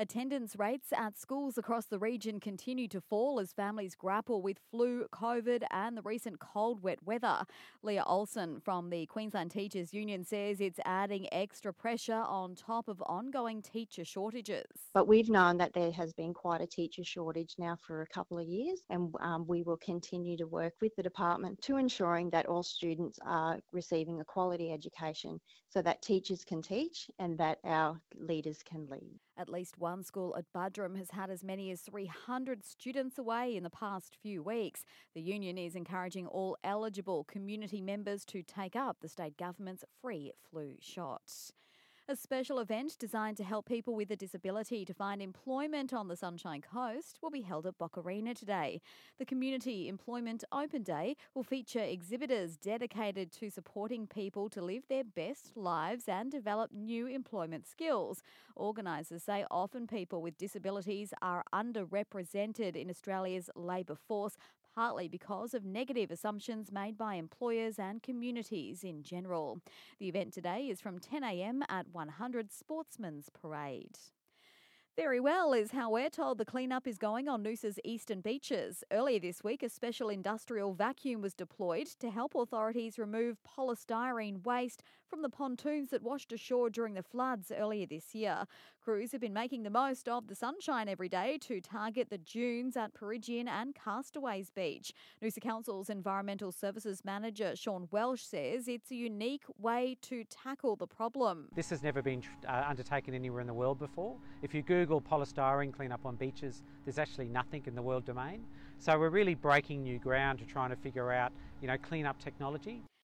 Attendance rates at schools across the region continue to fall as families grapple with flu, COVID, and the recent cold, wet weather. Leah Olson from the Queensland Teachers Union says it's adding extra pressure on top of ongoing teacher shortages. But we've known that there has been quite a teacher shortage now for a couple of years, and um, we will continue to work with the department to ensuring that all students are receiving a quality education so that teachers can teach and that our leaders can lead. At least one school at Buderim has had as many as 300 students away in the past few weeks. The union is encouraging all eligible community members to take up the state government's free flu shot. A special event designed to help people with a disability to find employment on the Sunshine Coast will be held at Bokarina today. The Community Employment Open Day will feature exhibitors dedicated to supporting people to live their best lives and develop new employment skills. Organisers say often people with disabilities are underrepresented in Australia's labour force, partly because of negative assumptions made by employers and communities in general. The event today is from 10am at 100 Sportsman's Parade. Very well is how we're told the cleanup is going on Noosa's eastern beaches. Earlier this week, a special industrial vacuum was deployed to help authorities remove polystyrene waste from the pontoons that washed ashore during the floods earlier this year. Crews have been making the most of the sunshine every day to target the dunes at Peregian and Castaways Beach. Noosa Council's Environmental Services Manager Sean Welsh says it's a unique way to tackle the problem. This has never been uh, undertaken anywhere in the world before. If you Google Google polystyrene cleanup on beaches, there's actually nothing in the world domain. So we're really breaking new ground to trying to figure out, you know, cleanup technology.